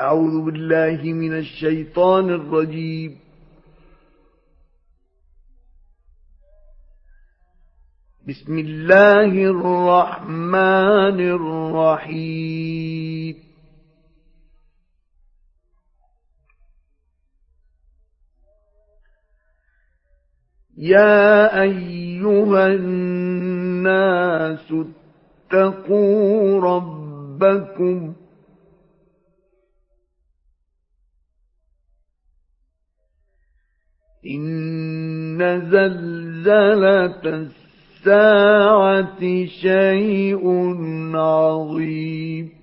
أعوذ بالله من الشيطان الرجيم. بسم الله الرحمن الرحيم. يا أيها الناس اتقوا ربكم إن زلزلة الساعة شيء عظيم.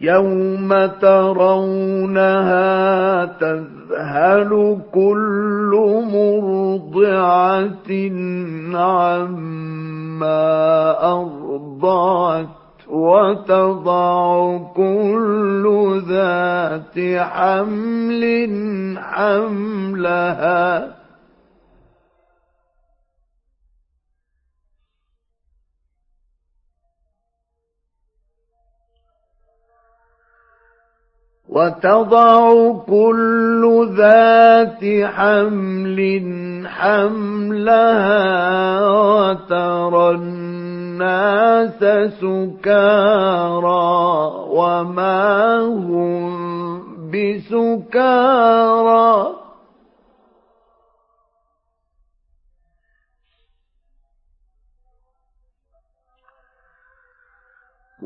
يوم ترونها تذهل كل مرضعة عما أرضعت وتضع كل ذات حمل حملها وتضع كل ذات حمل حملها وترى الناس سكارى وما هم بسكارى.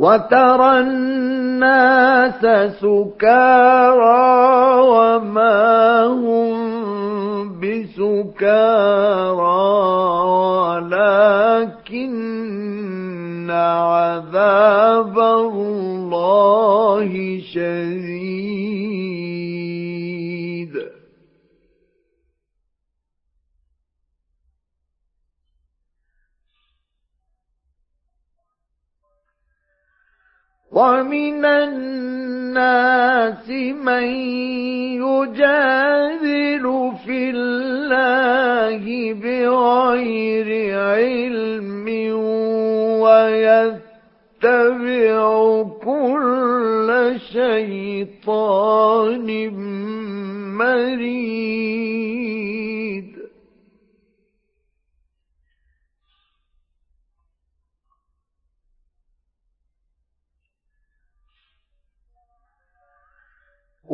وترى الناس سكارى وما هم بسكارى ولكن عذاب الله شديد. ومن الناس من يجادل في الله بغير علم ويتبع كل شيطان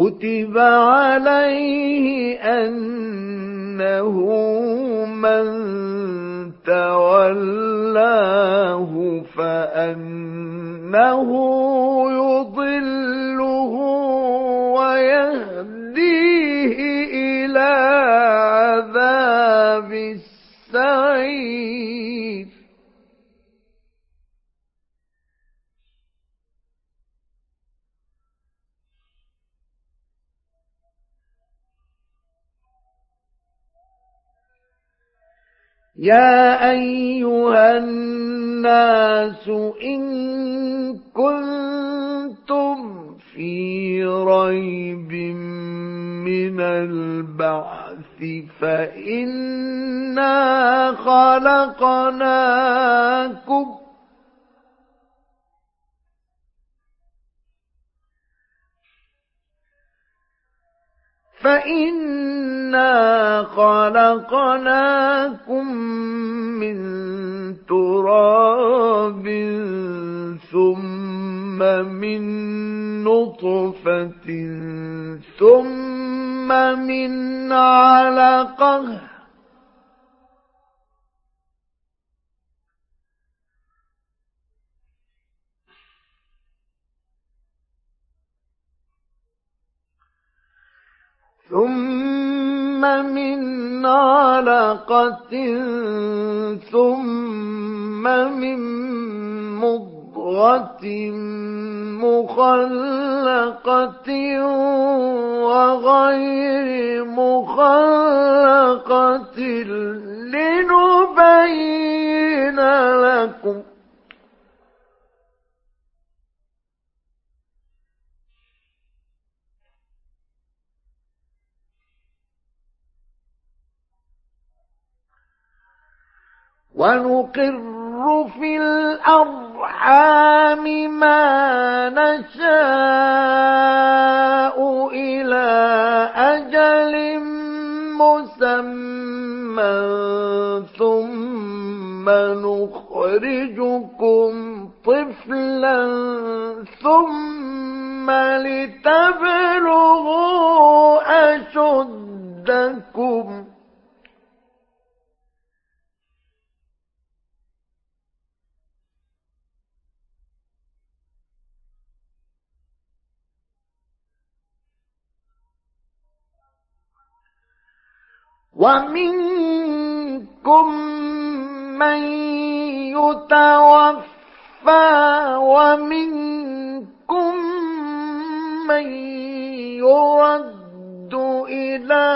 كتب عليه أنه من تولاه فأنه يضله ويهديه إلى عذاب السعير يا أيها الناس إن كنتم في ريب من البعث فإنا خلقناكم فإنا خلقناكم من تراب ثم من نطفة ثم من علقة ثم من علقة ثم من مضغة مخلقة وغير مخلقة لنبين لكم ونقر في الأرحام ما نشاء إلى أجل مسمى ثم نخرجكم طفلا ثم لتبلغوا أشدكم ومنكم من يتوفى ومنكم من يرد إلى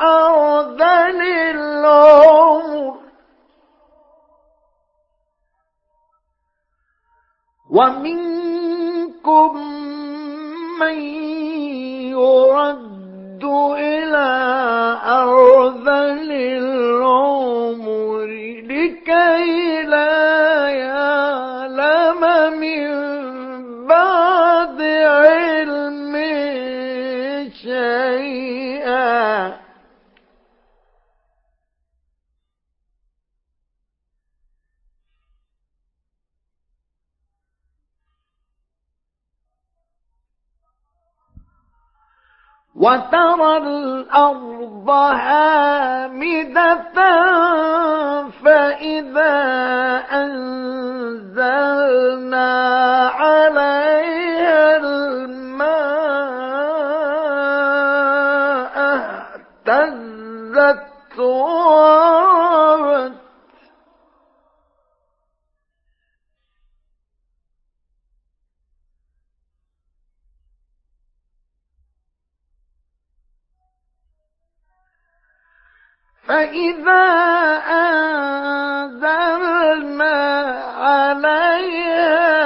أرذل العمر. ومنكم من يرد إلى أرذل العمر لكي وترى الأرض هامدة فإذا أنزلنا عليها الماء اهتزت فإذا أنزلنا عليها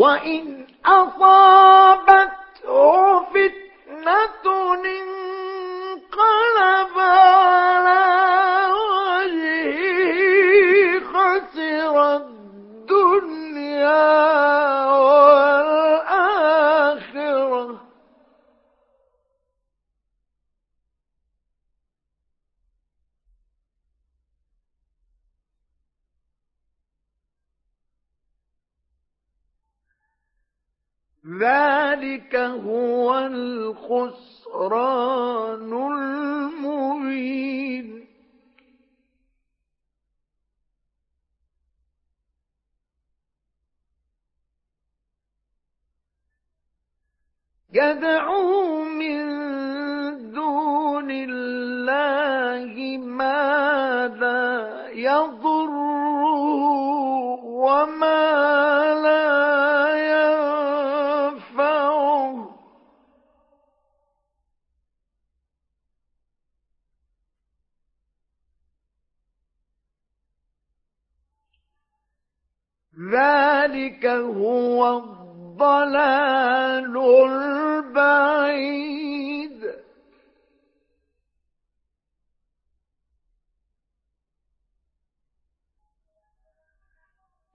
وإن يدعو من دون الله ما لا يضره وما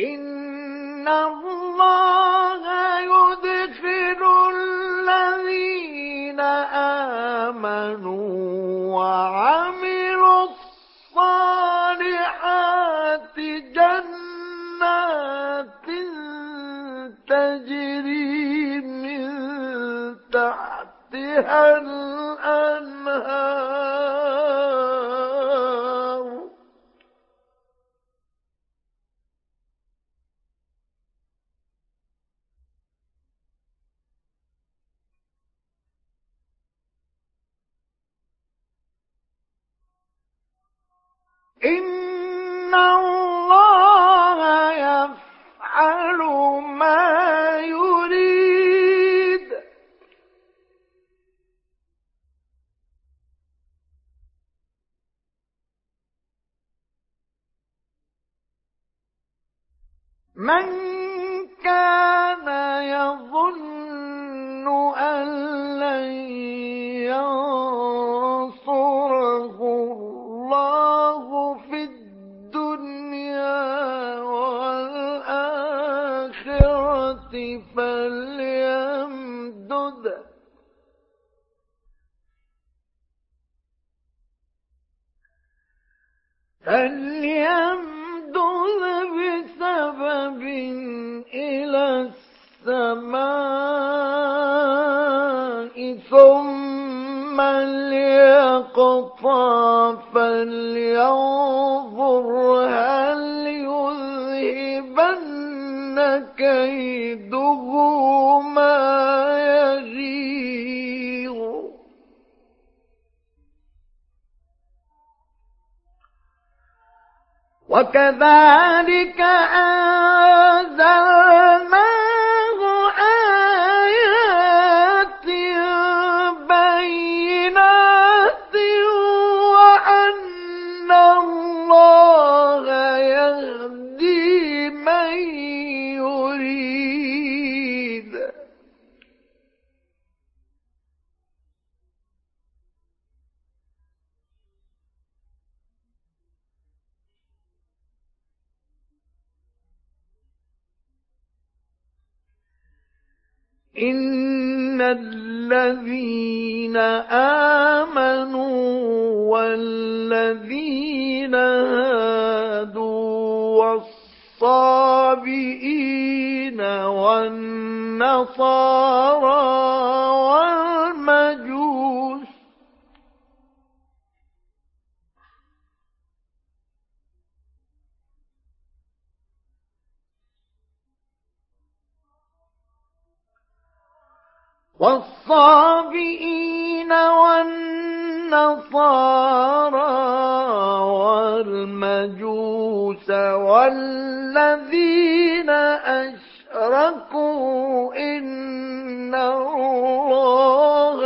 إن الله يدخل الذين آمنوا وعملوا الصالحات جنات تجري من تحتها الأنهار إن الله يفعل ما يريد. من كان يظن أن لن ينصره فليمدد فليمدد بسبب إلى السماء ثم ليقطع فلينظر هل يذهبن وكذلك أنزلنا الذين آمنوا والذين هادوا والصابئين والنصارى والصابئين والنصارى والمجوس والذين أشركوا إن الله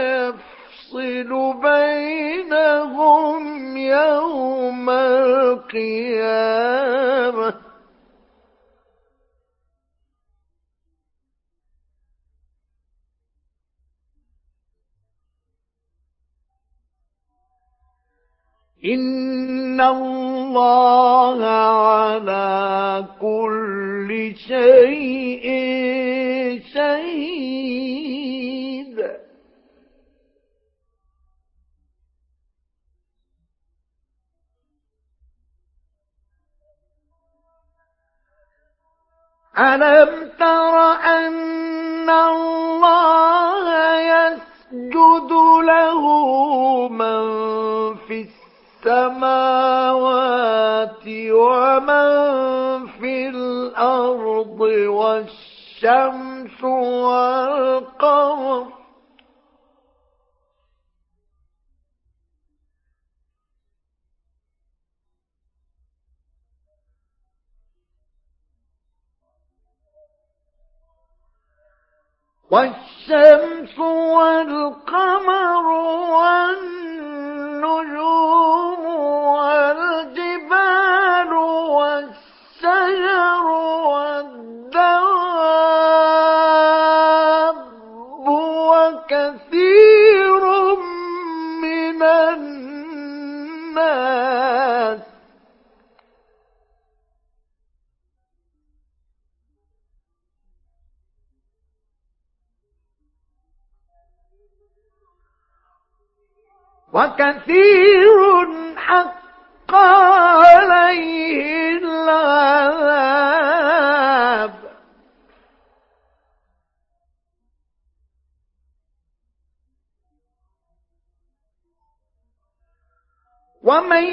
يفصل بينهم يوم القيامة. إن الله على كل شيء شهيد. ألم تر أن الله يسجد له من في السماء السماوات ومن في الأرض والشمس والقمر والشمس والقمر والنجوم والجبال والشجر والدواب وكثير حق عليه العذاب. ومن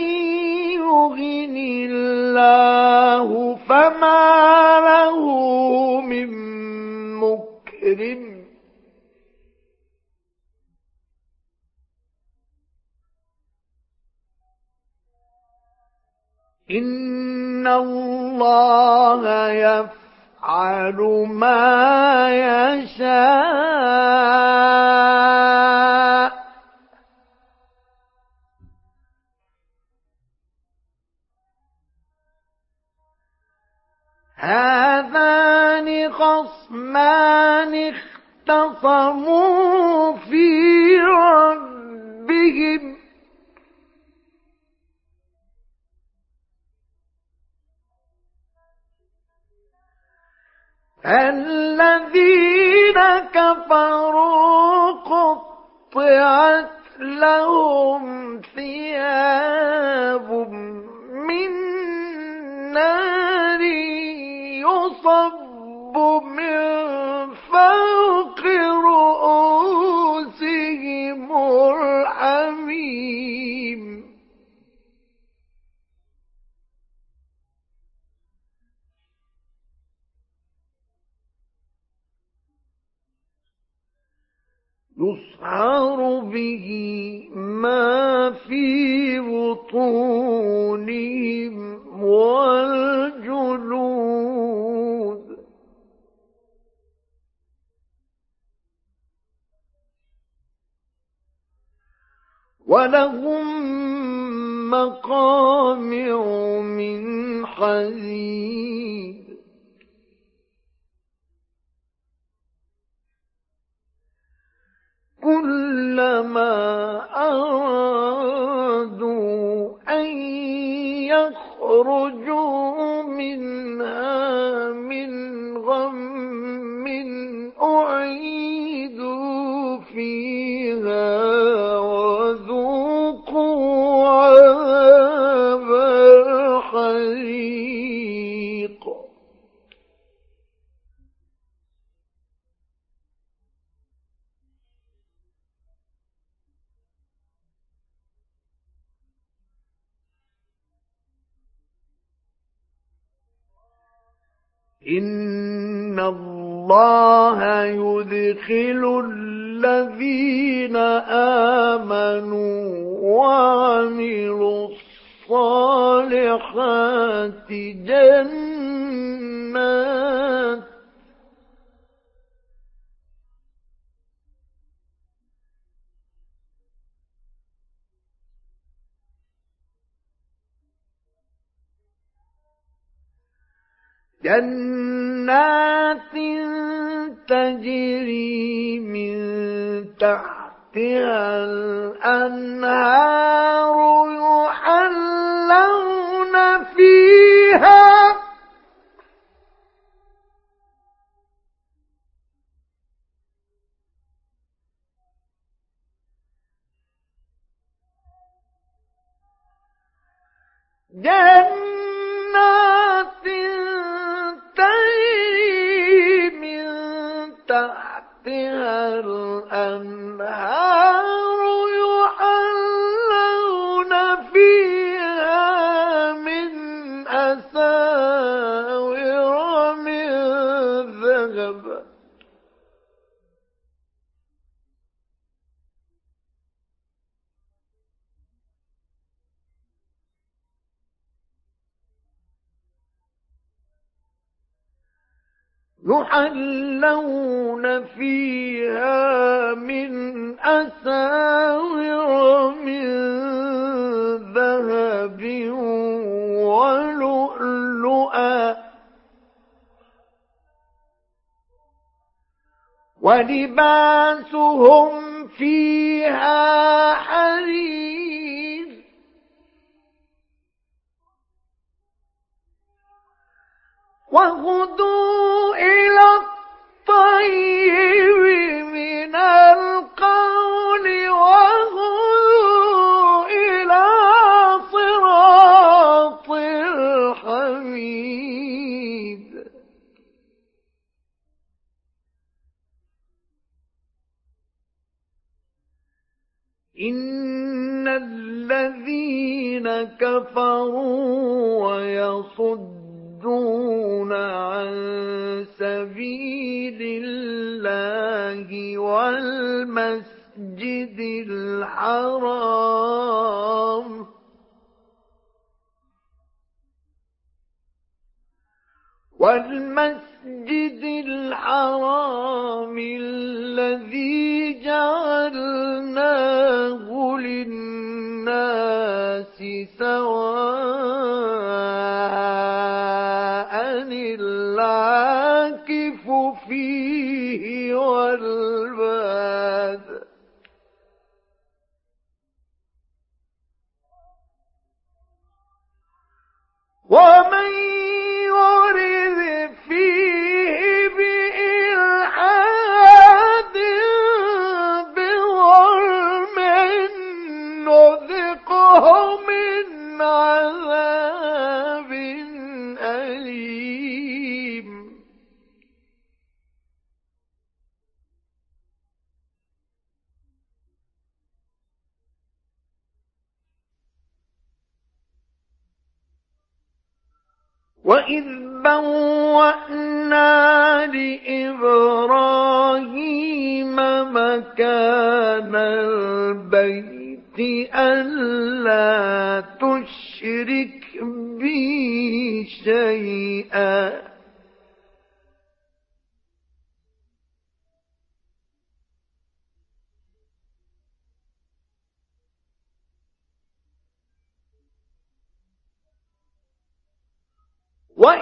يهن الله فما له من مكرم إن الله يفعل ما يشاء هذان خصمان اختصموا في ربهم الذين كفروا قطعت لهم ثياب من نار يصب من يصهر به ما في بطونهم والجلود. ولهم مقامع من حديد كلما أرادوا أن يخرجوا منها من غم أعيدوا فيها وذوقوا إن الله يدخل الذين آمنوا وعملوا الصالحات جنات جنات تجري من تحتها الأنهار يحلون فيها جنات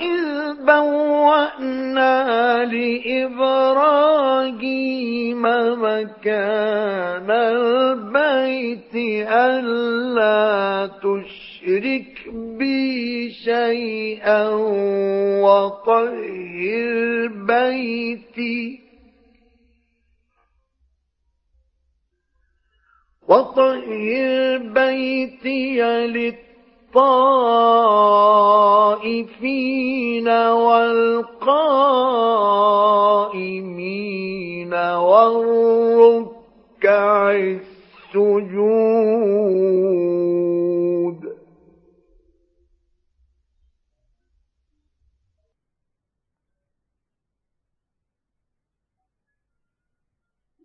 وإذ بوأنا لإبراهيم مكان البيت ألا تشرك بي شيئا وطهر بيتي وطهر بيتي للتقوى الطائفين والقائمين والركع السجود.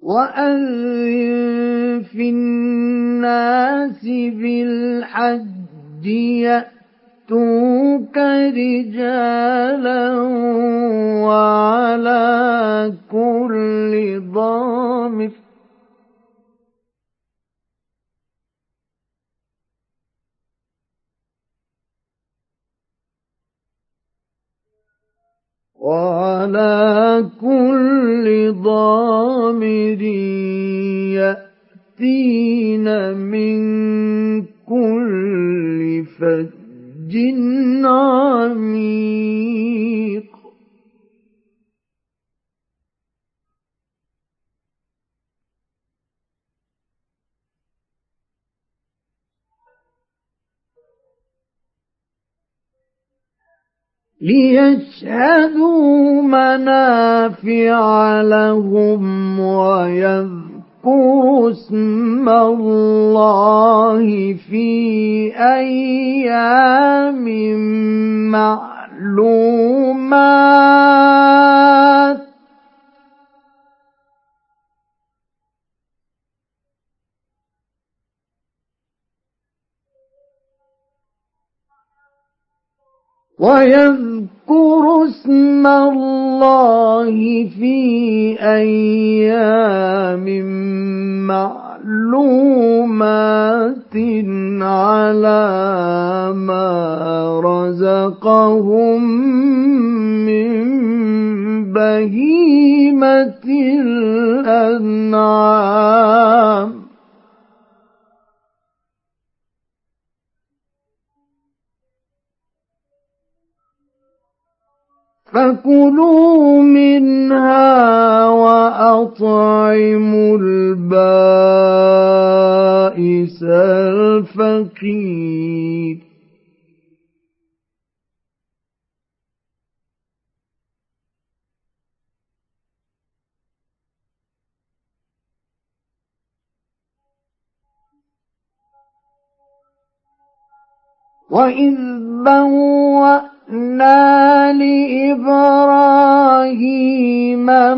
وأذن في الناس بالحج يأتوك رجالا وعلى كل ضامر. وعلى كل ضامر يأتين من كل فج عميق. ليشهدوا منافع لهم ويذكروا واذكروا اسم الله في أيام معلومات. ويذكر اسم الله في أيام معلومات على ما رزقهم من بهيمة الأنعام. فكلوا منها وأطعموا البائس الفقير. وإذ بوأ وَوَهَبْنَا لِإِبْرَاهِيمَ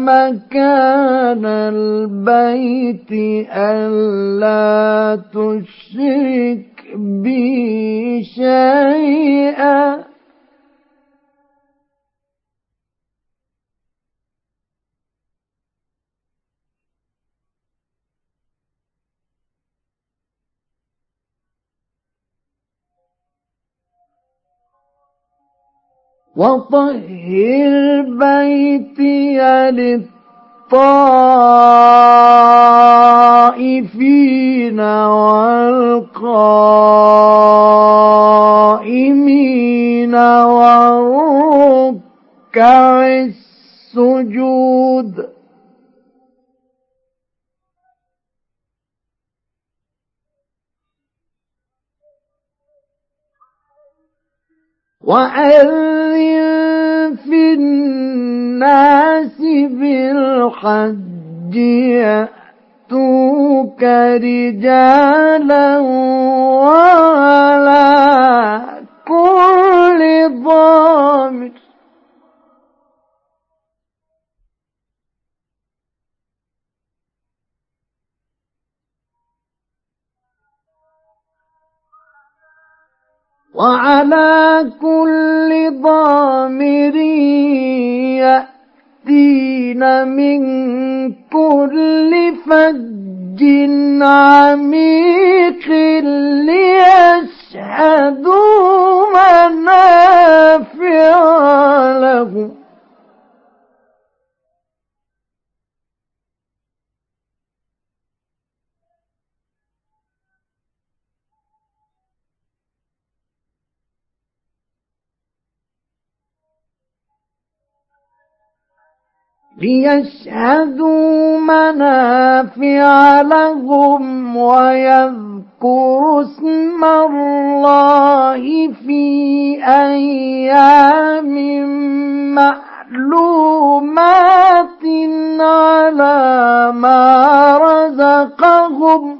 مَكَانَ الْبَيْتِ أَلَّا تُشْرِكْ بِي شَيْئًا وطهر بيتي للطائفين والقائمين والركع السجود وأذن في الناس بالحج يأتوك رجالا وعلى كل ضامر. وعلى كل ضامر يأتين من كل فج عميق ليشهدوا منافع لهم ليشهدوا منافع لهم ويذكروا اسم الله في أيام معلومات على ما رزقهم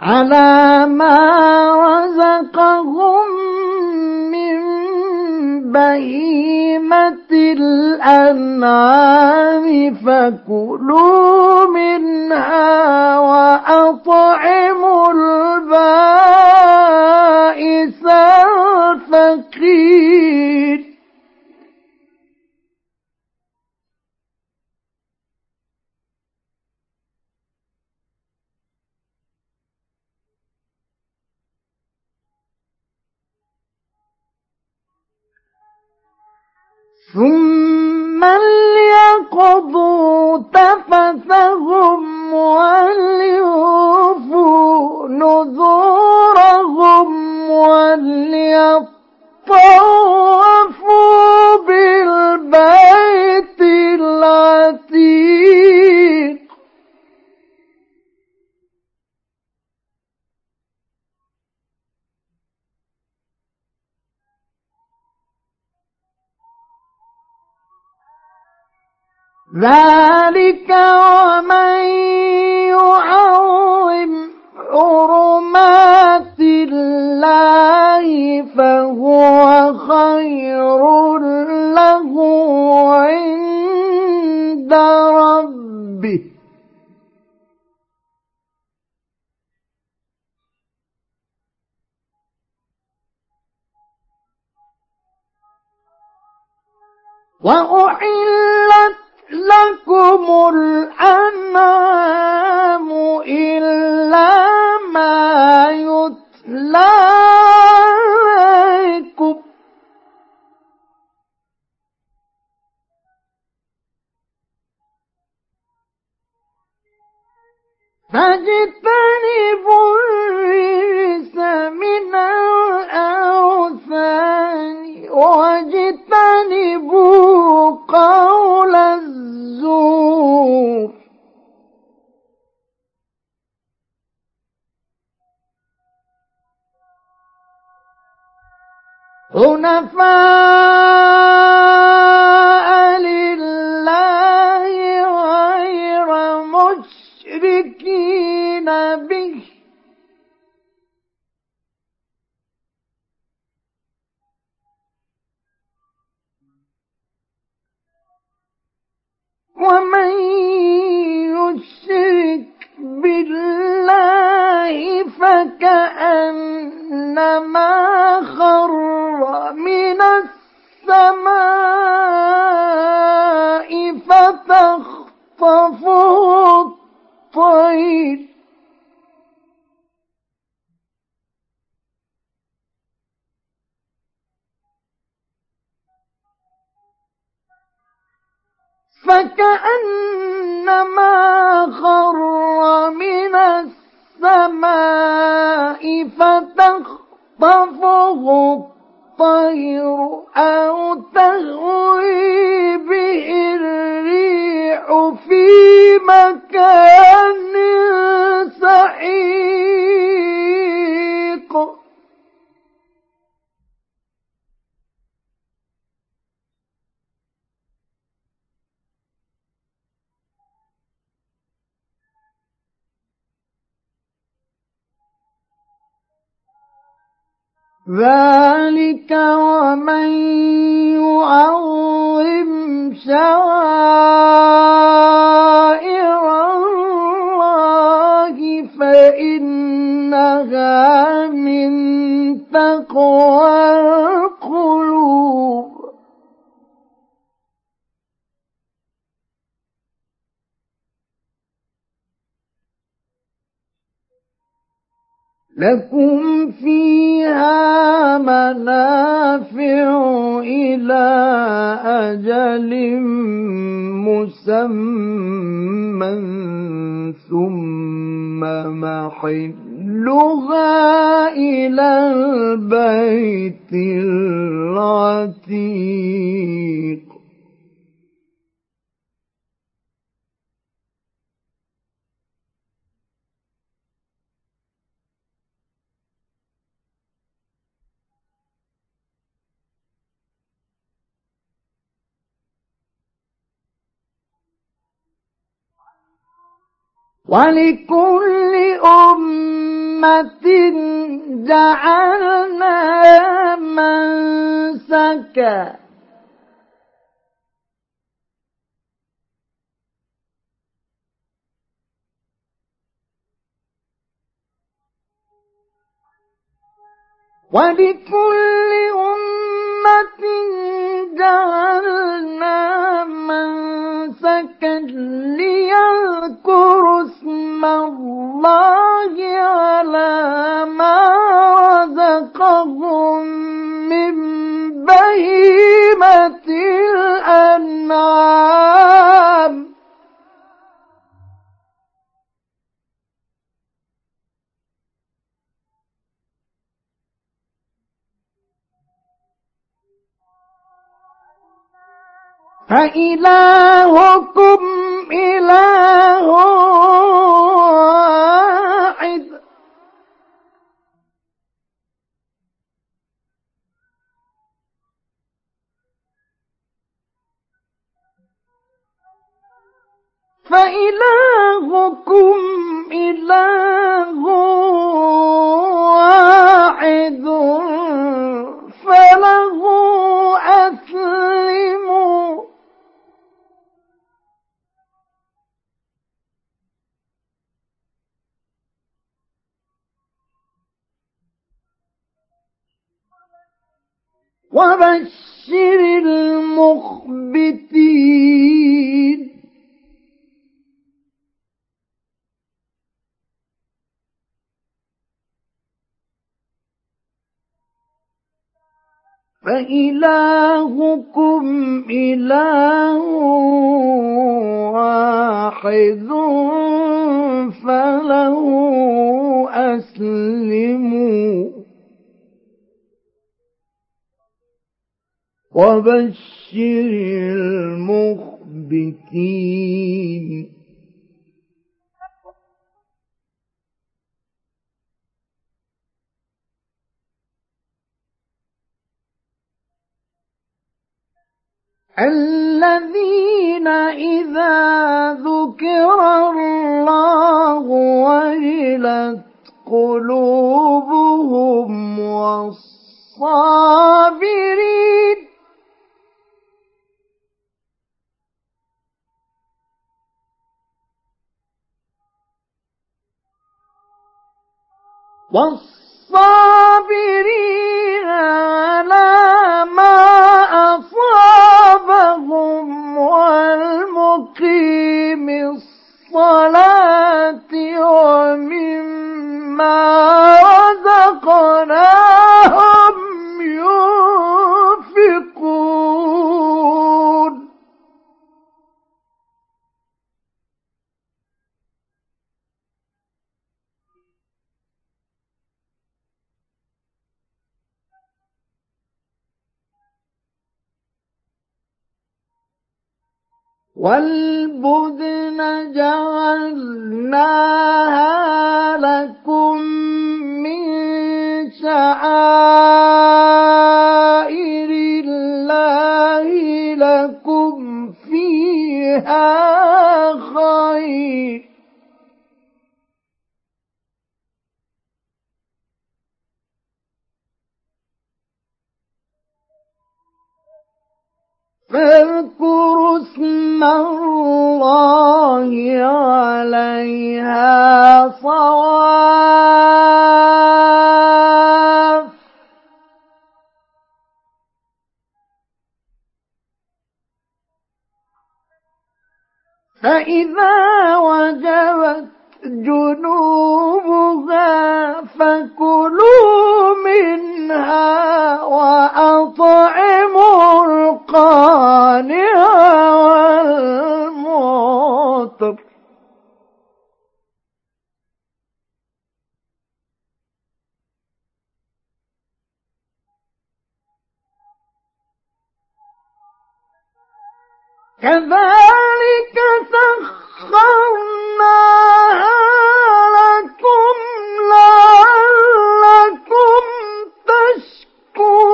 على ما رزقهم من بهيمة الأنعام فكلوا منها وأطعموا البائس الفقير. ثم ليقضوا تفثهم وليوفوا نذورهم وليطوفوا ذلك ومن يعظم حرمات الله فهو خير له عند ربه. وأحلت فكأنما خر من السماء فتخطفه الطير أو تهوي به الريح في مكان سحيق ذلك ومن يعظم شعائر الله فإنها من تقوى القلوب لكم فيها منافع إلى أجل مسمى ثم محلها إلى البيت العتيق. ولكل أمة جعلنا منسكا ولكل أمة جعلنا منسكا ليذكروا اسم الله على ما رزقهم من بهيمة الأنعام. فإلهكم إله واحد. فإلهكم إله واحد. وبشر المخبتين. فإلهكم إله واحد فله أسلموا. وبشر المخبتين. الذين إذا ذكر الله وجلت قلوبهم والصابرين والصابرين على ما أصابهم والمقيم الصلاة ومما رزقناهم والبدن جعلناها لكم من شعائر الله لكم فيها خير فاذكروا الله عليها صواف. فإذا وجبت جنوبها فكلوا منها وأطعموا القانع والمعتر كذلك سخرناها لكم لعلكم تشكرون.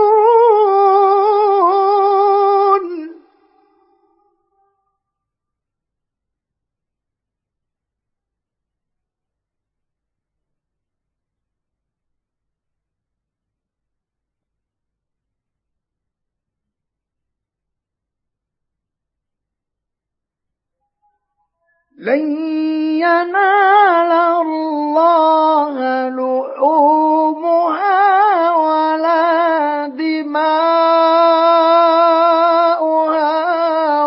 لن ينال الله لحومها ولا دماؤها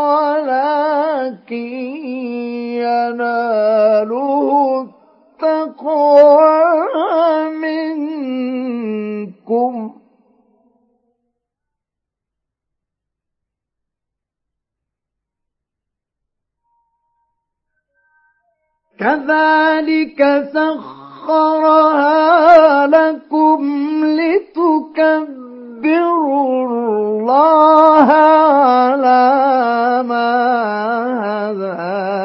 ولكن يناله التقوى. كذلك سخرها لكم لتكبروا الله على ما هداكم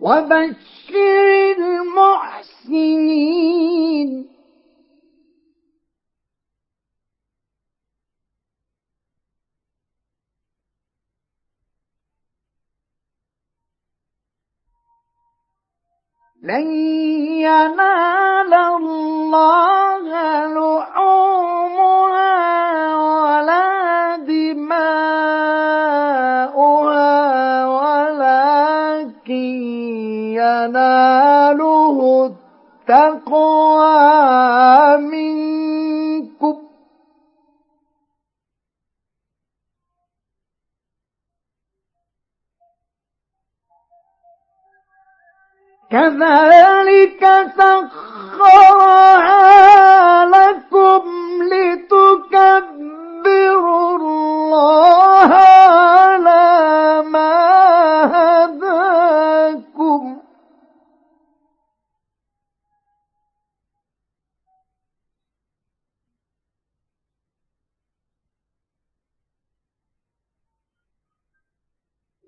وبشر المحسنين. لن ينال الله لحومها ولا دماؤها ولكن يناله التقوى منكم. كذلك سخرها لكم لتكبروا الله على ما هداكم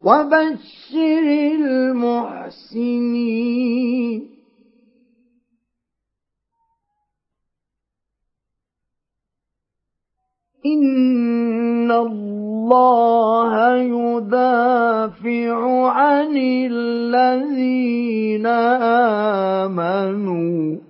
وبشر المحسنين. إن الله يدافع عن الذين آمنوا.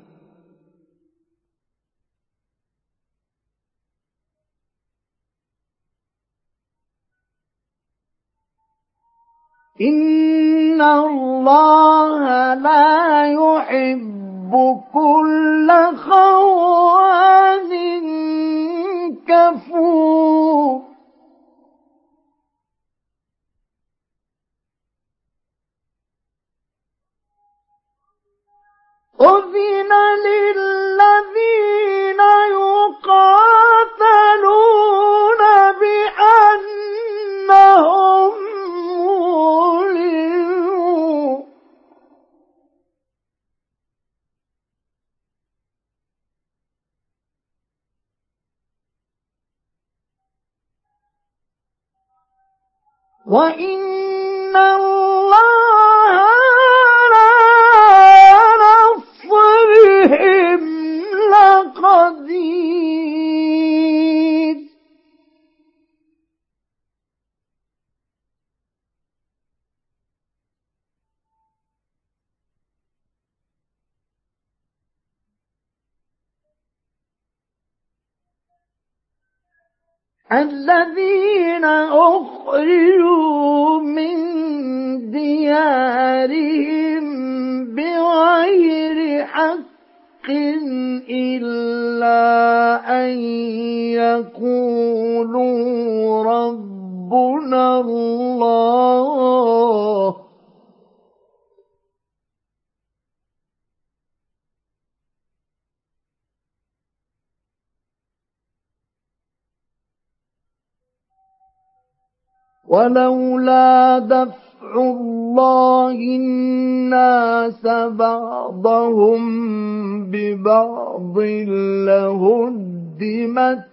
إن الله لا يحب كل خوان كفور أذن للذين ولولا دفع الله الناس بعضهم ببعض لهدمت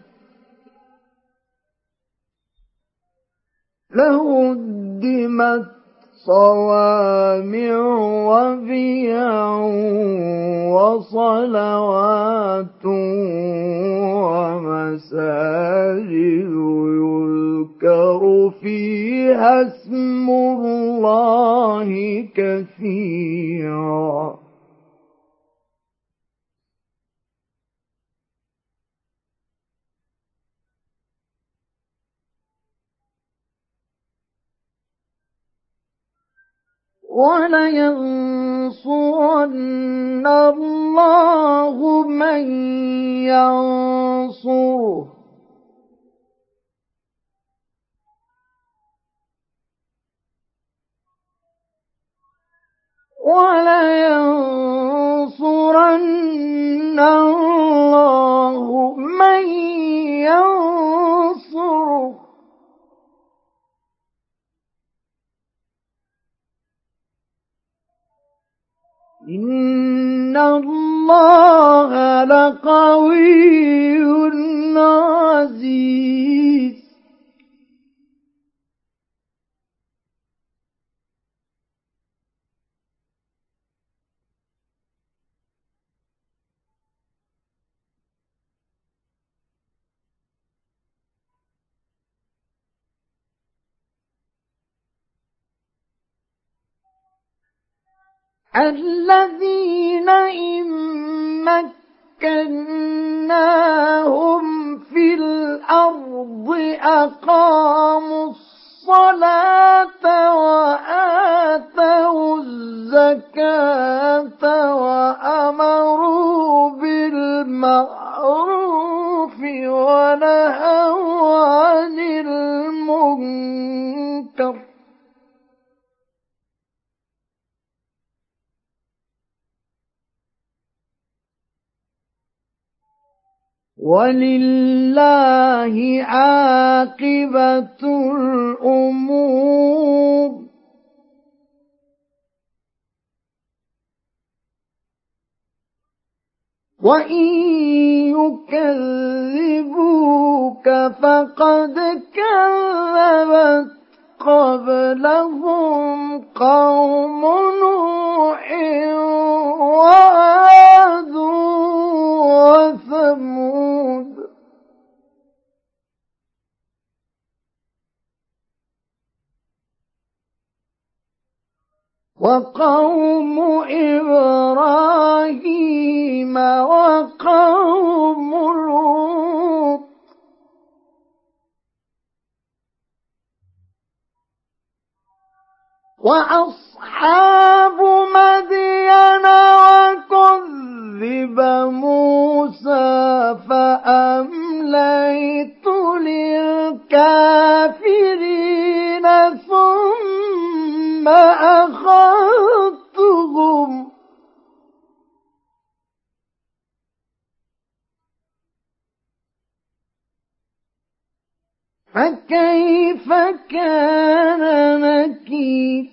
لهدمت صوامع وبيع وصلوات ومساجد يذكر فيها اسم الله كثيرا. ولينصرن الله من ينصره. ولينصرن الله إن الله لقوي عزيز الذين إن مكناهم في الأرض أقاموا الصلاة وآتوا الزكاة وأمروا بالمعروف ونهوا عن المنكر ولله عاقبة الأمور. وإن يكذبوك فقد كذبت قبلهم قوم نوح وعاد وثمود. وقوم إبراهيم وقوم لوط. وأصحاب مدين وكذب موسى فأمليت للكافرين ثم أخذتهم فكيف كان نكير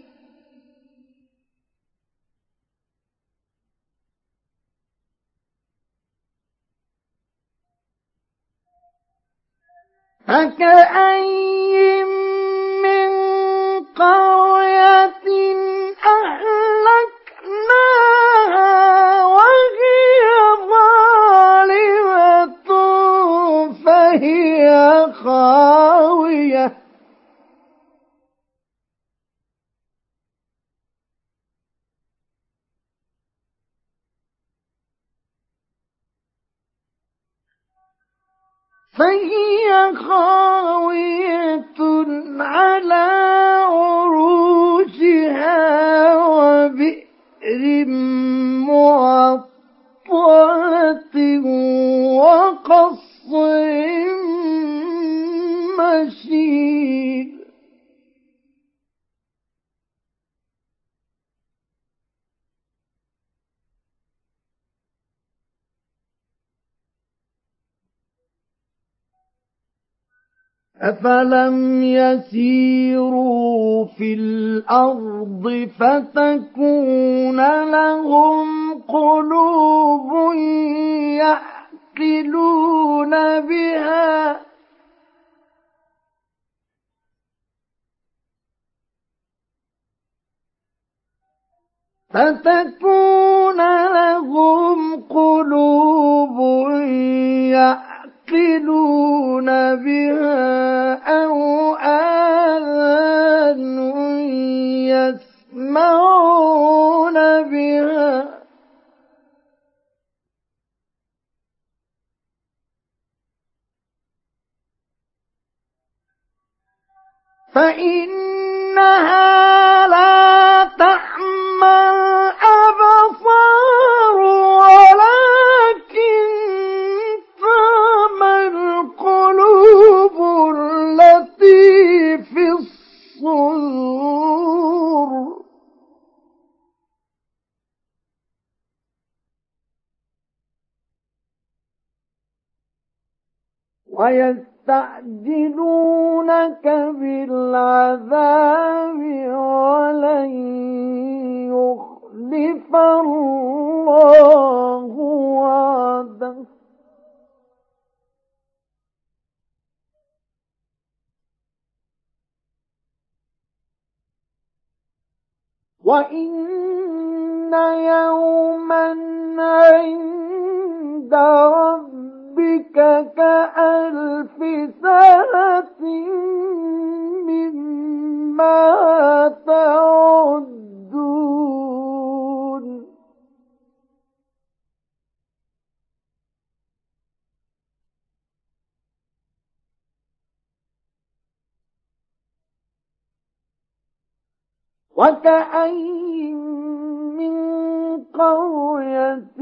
فكأي من قرية أهلكناها فهي خاوية على عروشها وبئر معطلة وقصر مشيد أفلم يسيروا في الأرض فتكون لهم قلوب يعقلون بها فتكون لهم قلوب يعقلون يعقلون بها أو آذان يسمعون بها فإنها لا تعمى الأبصار ويستعجلونك بالعذاب ولن يخلف الله وعده. وإن يوما عند ربك كألف سنة مما تعدون. وكأين قرية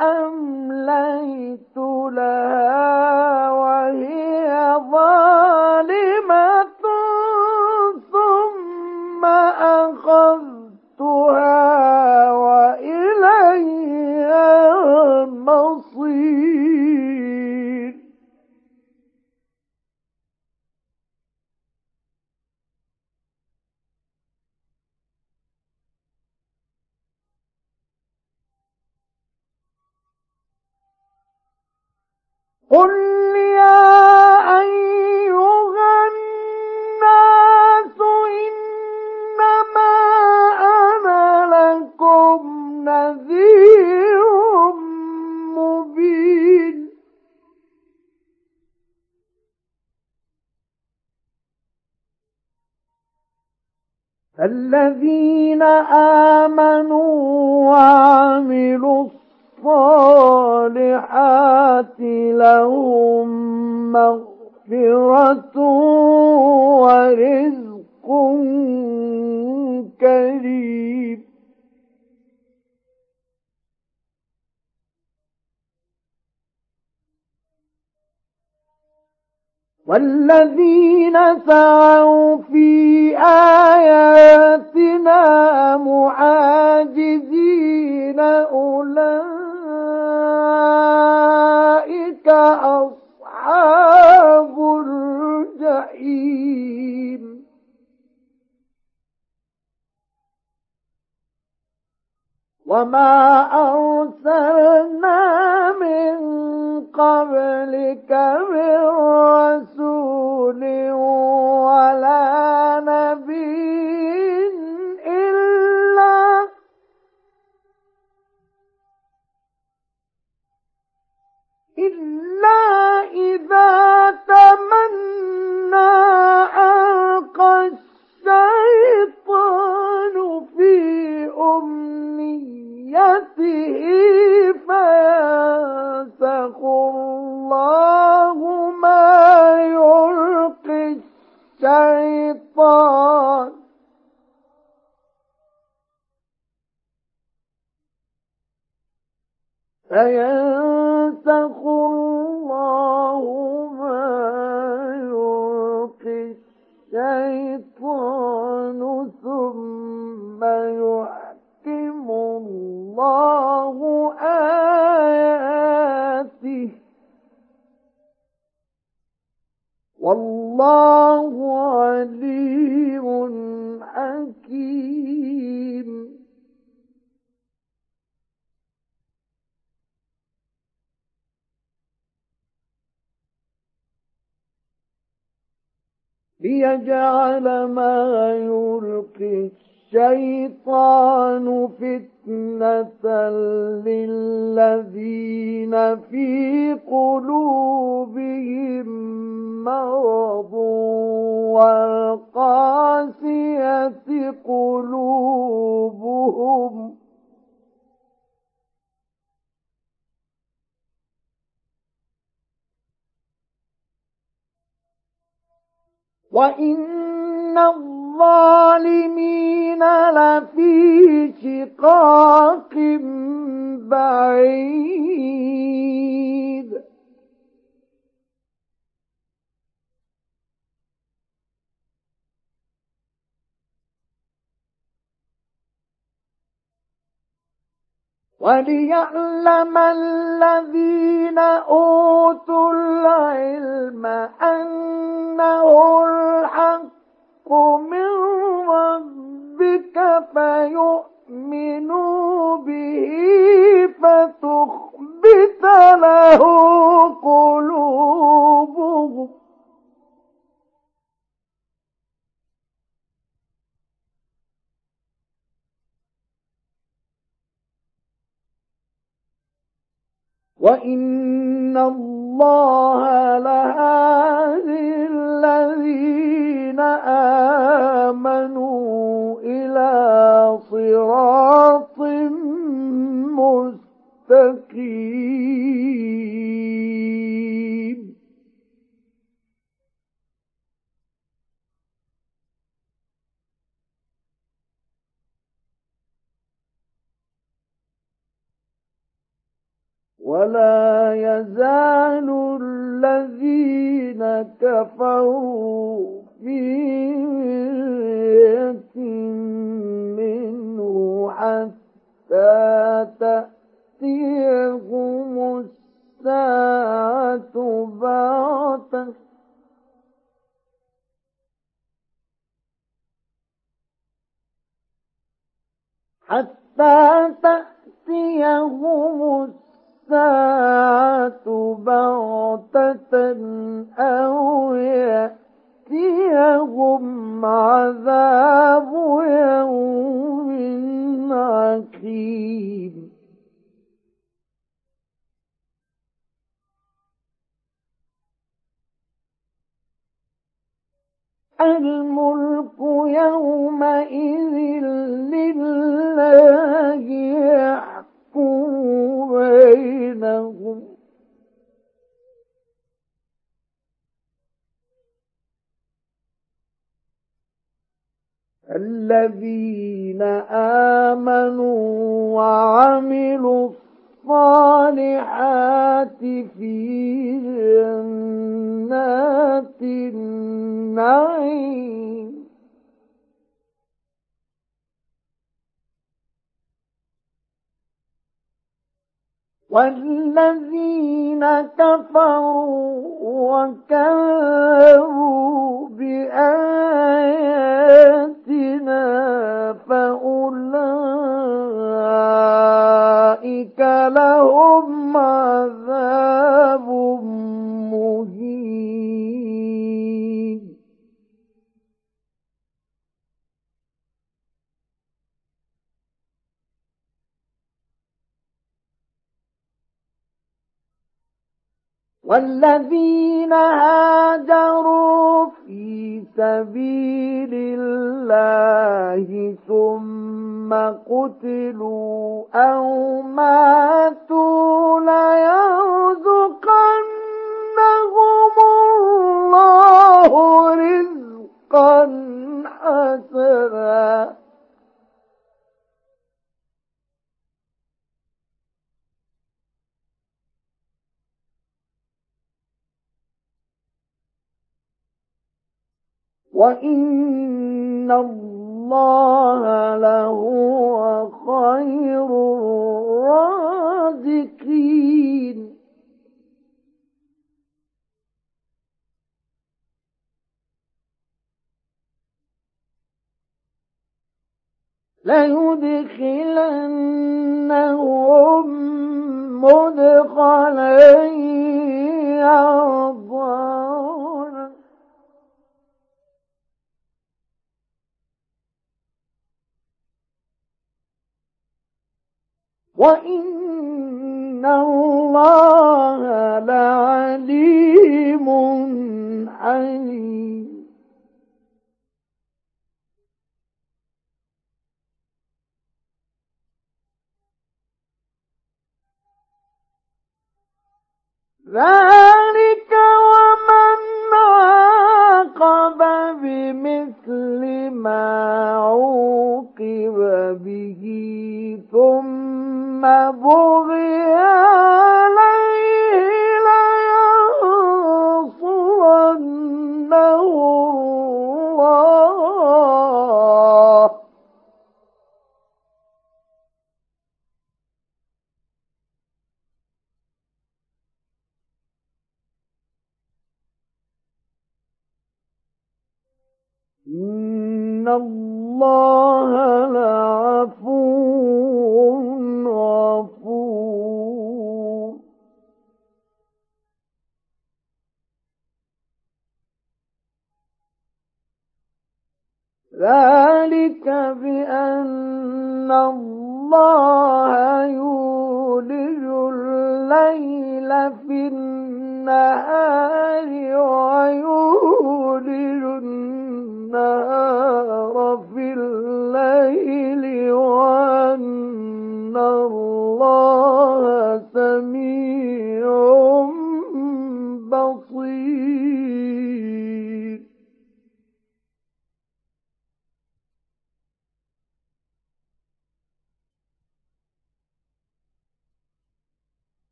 أمليت لها وهي ظالمة ثم أخذتها قل يا أيها الناس إنما أنا لكم نذير مبين الذين آمنوا وعملوا الصالحات لهم مغفرة ورزق كريم. والذين سعوا في آياتنا معاجزين أولئك وما أرسلنا من قبلك من رسول ولا نبي إلا إلا إذا تمنى نفسه فينسخ الله ما يلقي الشيطان. فينسخ الله ما يلقي الشيطان. الله آياته. والله عليم حكيم. ليجعل ما يلقي الشيطان فتنة للذين في قلوبهم مرض والقاسية قلوبهم وإن الظالمين لفي شقاق بعيد. وليعلم الذين أوتوا العلم أنه الحق من ربك فيؤمنوا به فتخبت له قلوبهم. وإن الله لهادي الذين آمنوا إلى صراط مستقيم ولا يزال الذين كفروا في مرية منه حتى تأتيهم الساعة بغتة حتى تأتيهم الساعة بغتة أو يأتيهم عذاب يوم الملك يومئذ لله بينهم الذين آمنوا وعملوا الصالحات في والذين كفروا وكذبوا بآياتنا فأولئك لهم والذين هاجروا في سبيل الله ثم قتلوا أو ماتوا ليرزقنهم الله رزقا حسنا. وإن الله لهو خير الرازقين ليدخلنهم مدخلا يرضون وإن الله لعليم حليم ذلك ومن عاقب بمثل ما عوقب به ثم بغي عليه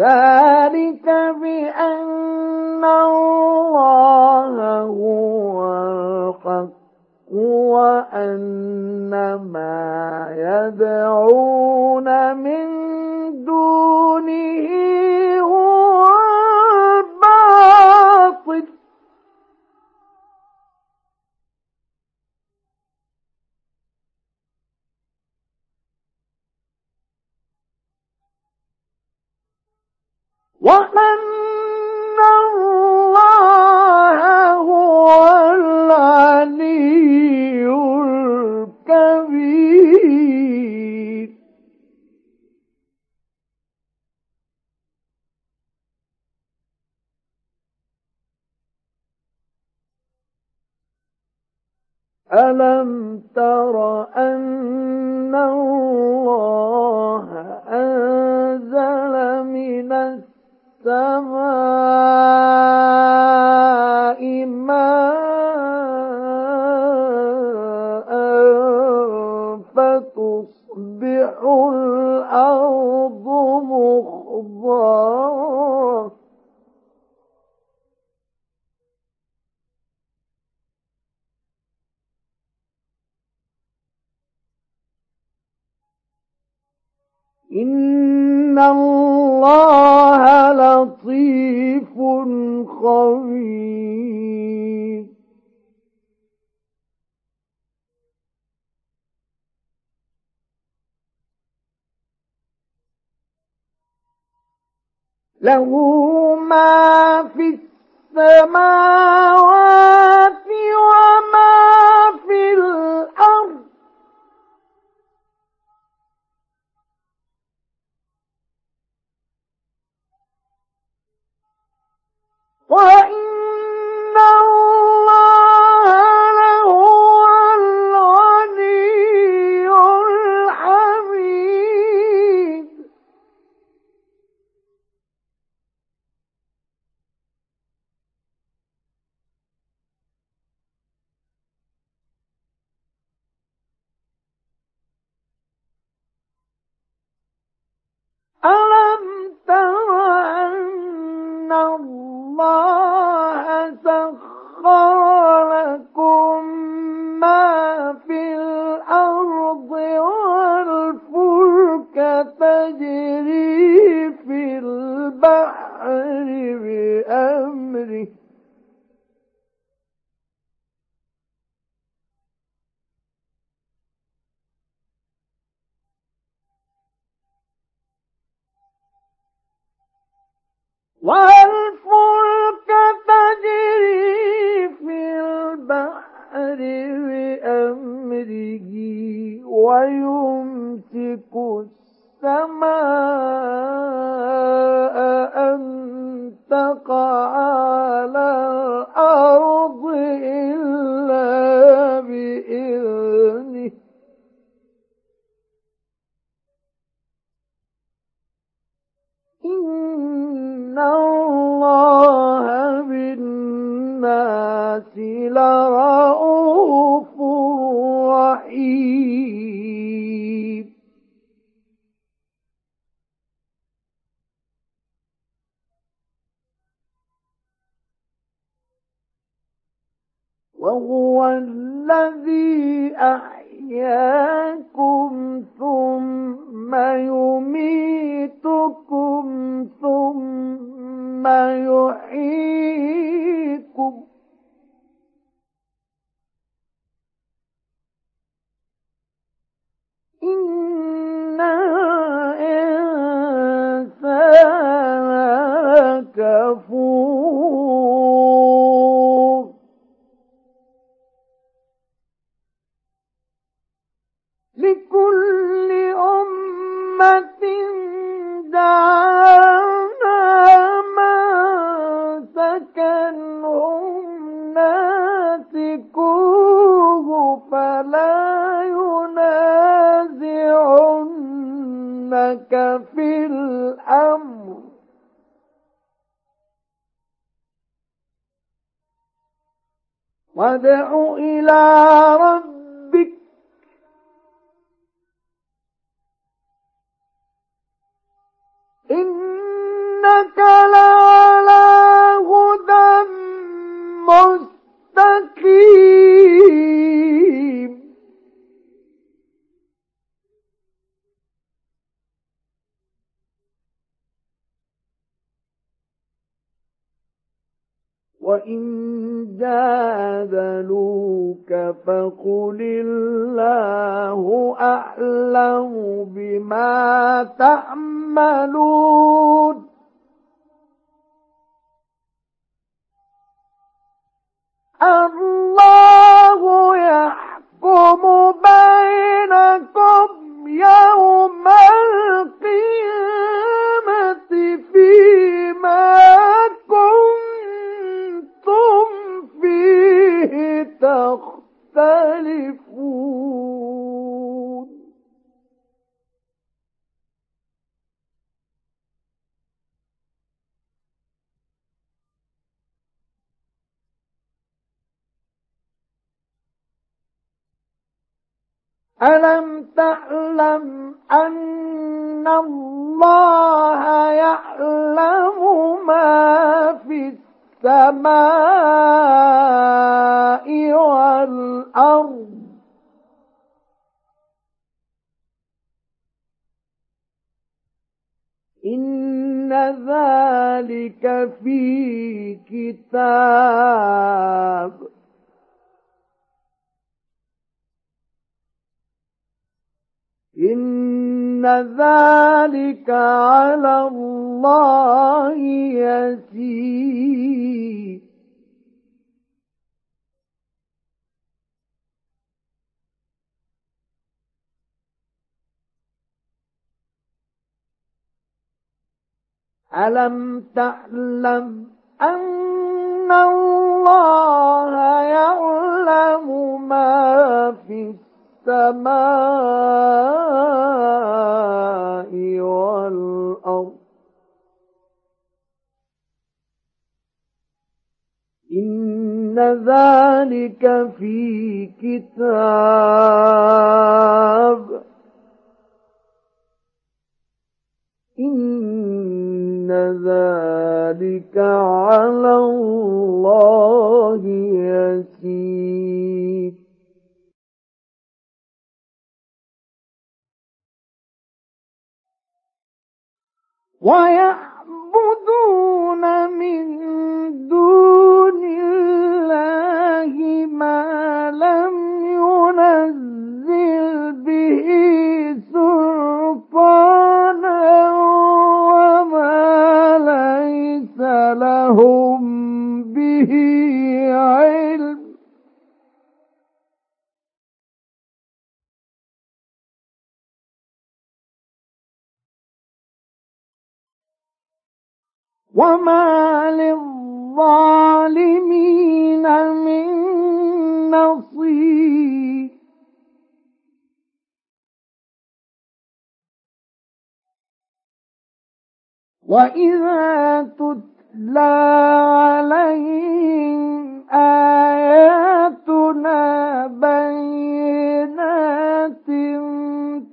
ذلك oh له ما في السماوات وهو الذي أحياكم ثم يميتكم ثم يحييكم. إن الإنسان لكل أمة دعانا من سكنهم ناسكوه فلا ينازعنك في الأمر. وادع إلى ربك إنك لعلى هدى مستقيم. وإن جادلوك فقل الله أعلم بما تعملون الله يحكم بينكم يوم القيامة فيما كنتم فيه تختلفون ألم تعلم أن الله يعلم ما في السماء والأرض. إن ذلك في كتاب. إن ذلك على الله يسير ألم تعلم أن الله يعلم ما في والأرض. إن ذلك في كتاب. إن ذلك على الله يسير. ويعبدون من دون الله ما لم ينزل به سلطانا وما ليس لهم به وما للظالمين من نصير وإذا تتلى عليهم آياتنا بينات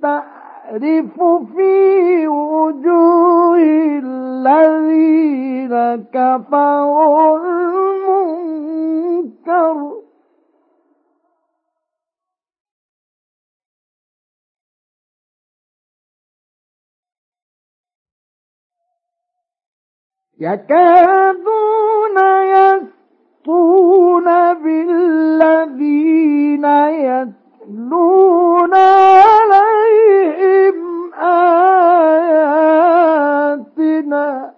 تعرف في وجوه الذين كفروا المنكر. يكادون يسطون بالذين يتلون عليهم آياتنا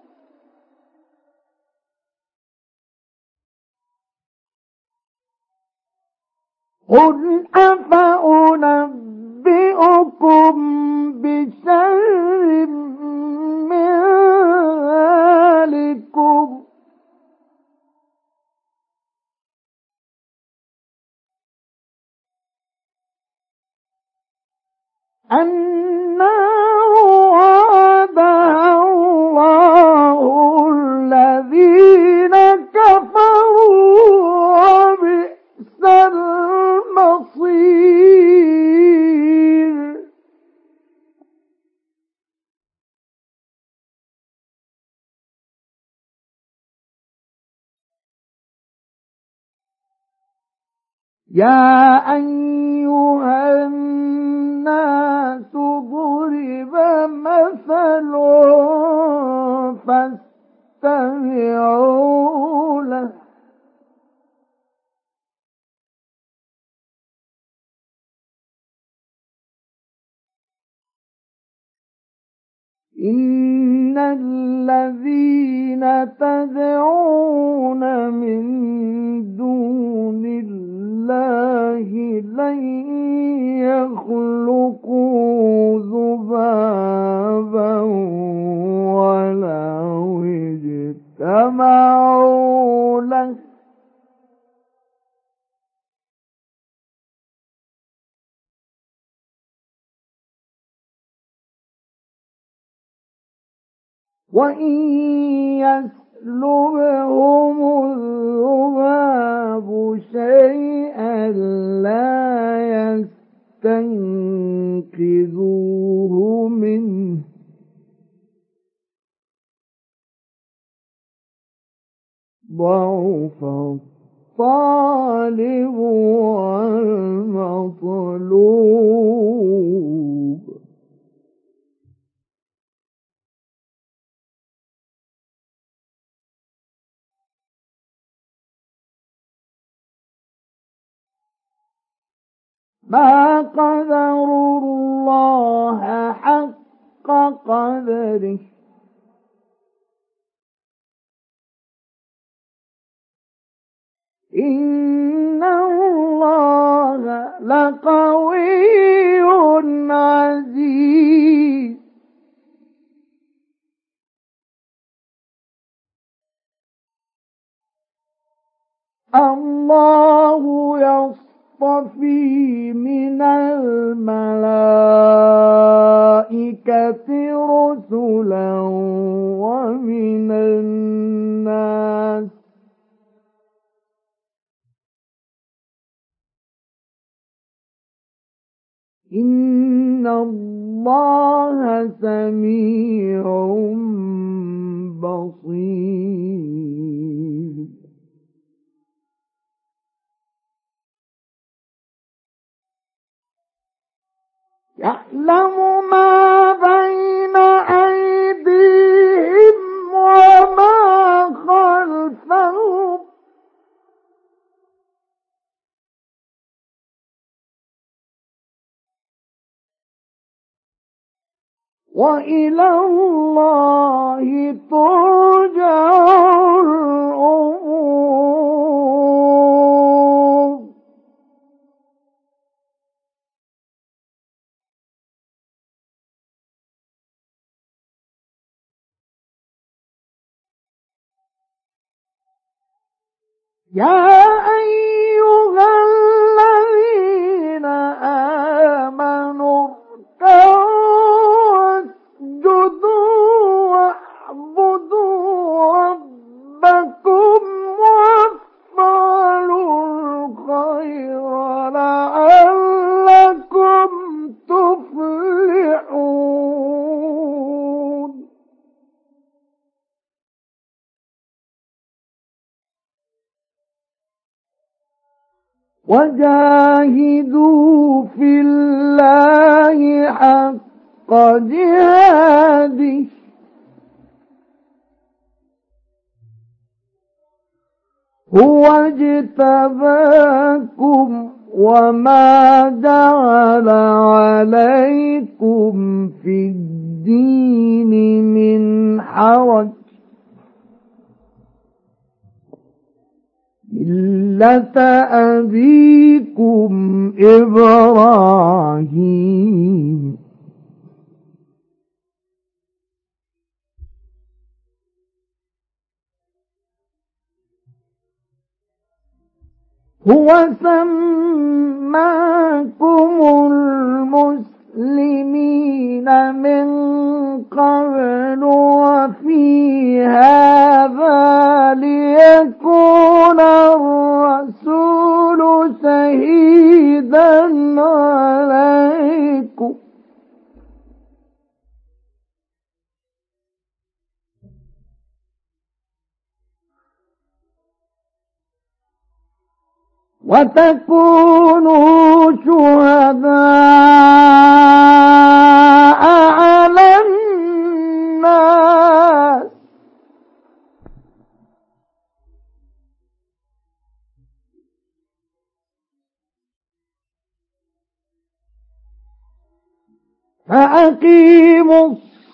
قل أفأنبئكم بشر من ذلكم؟ النار وعدها الله الذين كفروا وبئس المصير. يا أيها الناس ضرب مثل فاستمعوا له. إن الذين تدعون من دون الله لن يخلقوا ذبابا ولو اجتمعوا له وإن يسلبهم الذباب شيئا لا يستنقذوه منه ضعف الطالب والمطلوب ما قدروا الله حق قدره. إن الله لقوي عزيز. الله يصطفي من الملائكة رسلا ومن الناس. إن الله سميع بصير. يعلم ما بين أيديهم وما خلفهم. وإلى الله ترجع الأمور. يا أيها الذين آمنوا اركعوا واسجدوا واعبدوا ربكم وجاهدوا في الله حق جهاده. هو اجتباكم وما جعل عليكم في الدين من حرج. ملة أبيكم إبراهيم هو سماكم المسلمين من قبل وفي هذا ليكون الرسول شهيدا عليكم. وتكونوا شهداء على الناس. فأقيموا